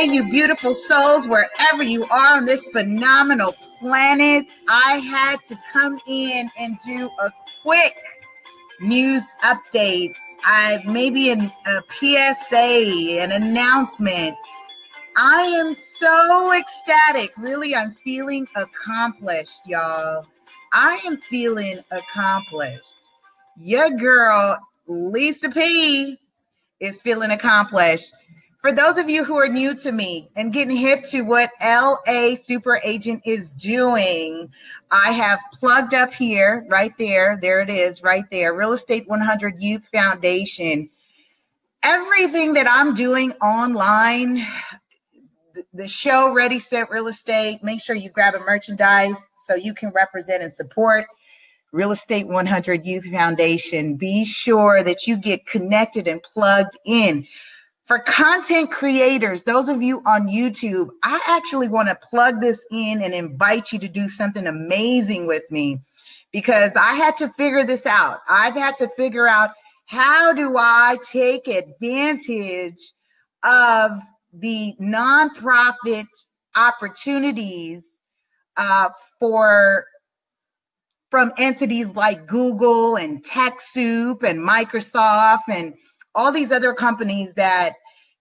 Monday, you beautiful souls, wherever you are on this phenomenal planet. I had to come in and do a quick news update. I maybe an, a PSA, an announcement. I am so ecstatic. Really, I'm feeling accomplished, y'all. I am feeling accomplished. Your girl, Lisa P, is feeling accomplished. For those of you who are new to me and getting hip to what LA Super Agent is doing, I have plugged up here, right there. There it is, right there. Real Estate 100 Youth Foundation. Everything that I'm doing online, the show Ready Set Real Estate, make sure you grab a merchandise so you can represent and support Real Estate 100 Youth Foundation. Be sure that you get connected and plugged in. For content creators, those of you on YouTube, I actually want to plug this in and invite you to do something amazing with me because I had to figure this out. I've had to figure out how do I take advantage of the nonprofit opportunities uh, for from entities like Google and TechSoup and Microsoft and all these other companies that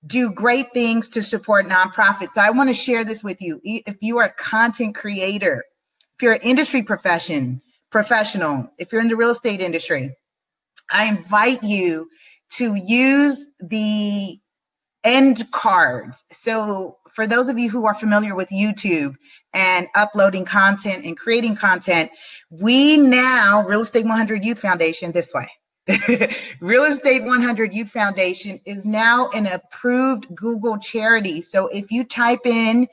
do great things to support nonprofits. So I want to share this with you. If you are a content creator, if you're an industry profession, professional, if you're in the real estate industry, I invite you to use the end cards. So for those of you who are familiar with YouTube and uploading content and creating content, we now, Real Estate 100 Youth Foundation, this way. Real Estate 100 Youth Foundation is now an approved Google charity. So if you type in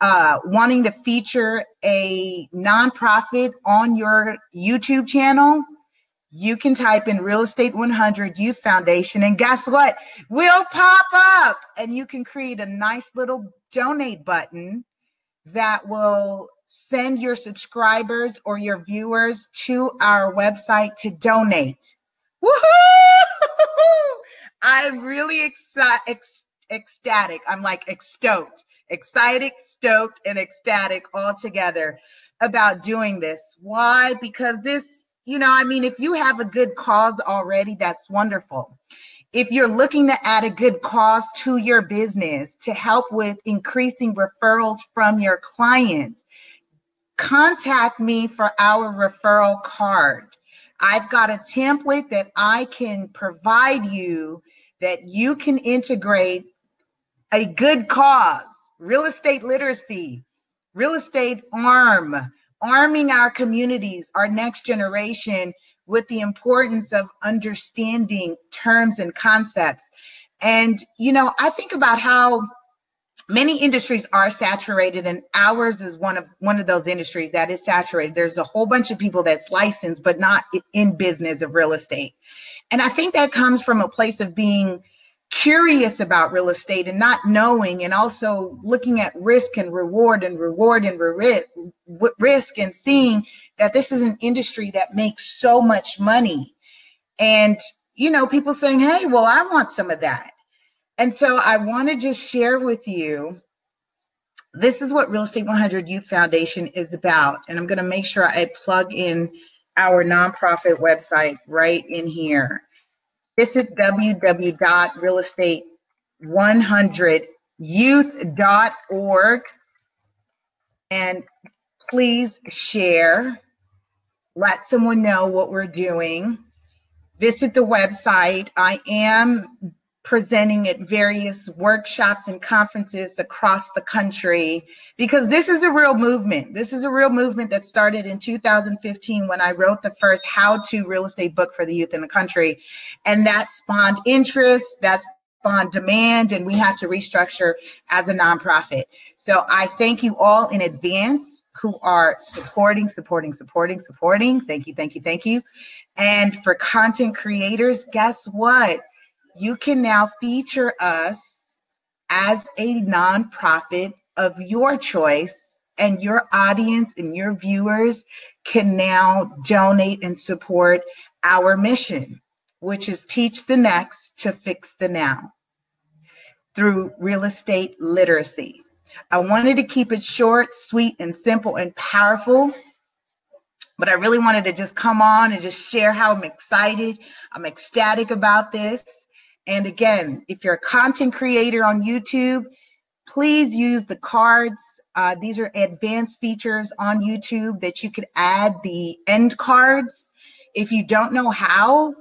uh, wanting to feature a nonprofit on your YouTube channel, you can type in Real Estate 100 Youth Foundation, and guess what? We'll pop up, and you can create a nice little donate button that will send your subscribers or your viewers to our website to donate. Woohoo! I'm really exci- ec- ecstatic. I'm like stoked, excited, stoked, and ecstatic all together about doing this. Why? Because this, you know, I mean, if you have a good cause already, that's wonderful. If you're looking to add a good cause to your business to help with increasing referrals from your clients, contact me for our referral card. I've got a template that I can provide you that you can integrate a good cause, real estate literacy, real estate arm, arming our communities, our next generation with the importance of understanding terms and concepts. And, you know, I think about how many industries are saturated and ours is one of one of those industries that is saturated. There's a whole bunch of people that's licensed but not in business of real estate. And i think that comes from a place of being curious about real estate and not knowing and also looking at risk and reward and reward and risk and seeing that this is an industry that makes so much money. And you know people saying hey well i want some of that and so I want to just share with you this is what Real Estate 100 Youth Foundation is about. And I'm going to make sure I plug in our nonprofit website right in here. Visit www.realestate100youth.org and please share. Let someone know what we're doing. Visit the website. I am presenting at various workshops and conferences across the country because this is a real movement. This is a real movement that started in 2015 when I wrote the first how to real estate book for the youth in the country. And that spawned interest, that spawned demand, and we had to restructure as a nonprofit. So I thank you all in advance who are supporting, supporting, supporting, supporting. Thank you, thank you, thank you. And for content creators, guess what? You can now feature us as a nonprofit of your choice, and your audience and your viewers can now donate and support our mission, which is teach the next to fix the now. through real estate literacy. I wanted to keep it short, sweet, and simple and powerful. But I really wanted to just come on and just share how I'm excited. I'm ecstatic about this. And again, if you're a content creator on YouTube, please use the cards. Uh, these are advanced features on YouTube that you could add the end cards. If you don't know how,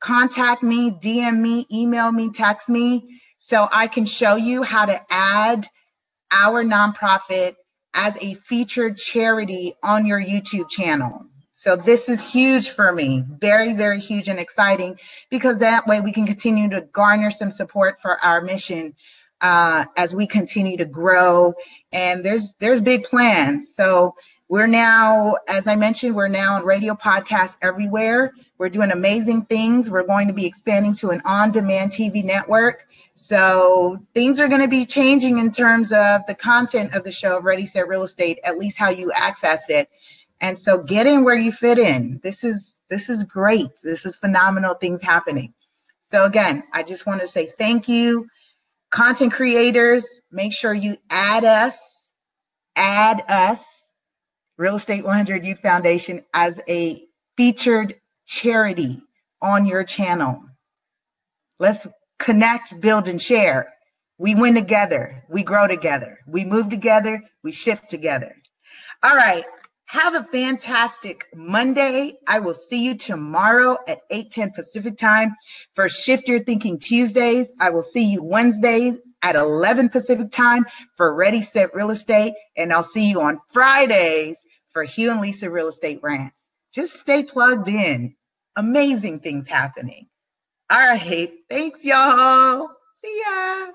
contact me, DM me, email me, text me, so I can show you how to add our nonprofit as a featured charity on your YouTube channel. So this is huge for me, very, very huge and exciting because that way we can continue to garner some support for our mission uh, as we continue to grow. And there's there's big plans. So we're now, as I mentioned, we're now on radio podcasts everywhere. We're doing amazing things. We're going to be expanding to an on-demand TV network. So things are going to be changing in terms of the content of the show Ready Set Real Estate, at least how you access it. And so get in where you fit in. This is this is great. This is phenomenal things happening. So again, I just want to say thank you. Content creators, make sure you add us, add us, Real Estate 100 Youth Foundation as a featured charity on your channel. Let's connect, build, and share. We win together. We grow together. We move together. We shift together. All right. Have a fantastic Monday. I will see you tomorrow at 8:10 Pacific time for Shift Your Thinking Tuesdays. I will see you Wednesdays at 11 Pacific time for Ready Set Real Estate, and I'll see you on Fridays for Hugh and Lisa Real Estate Rants. Just stay plugged in. Amazing things happening. All right. Thanks, y'all. See ya.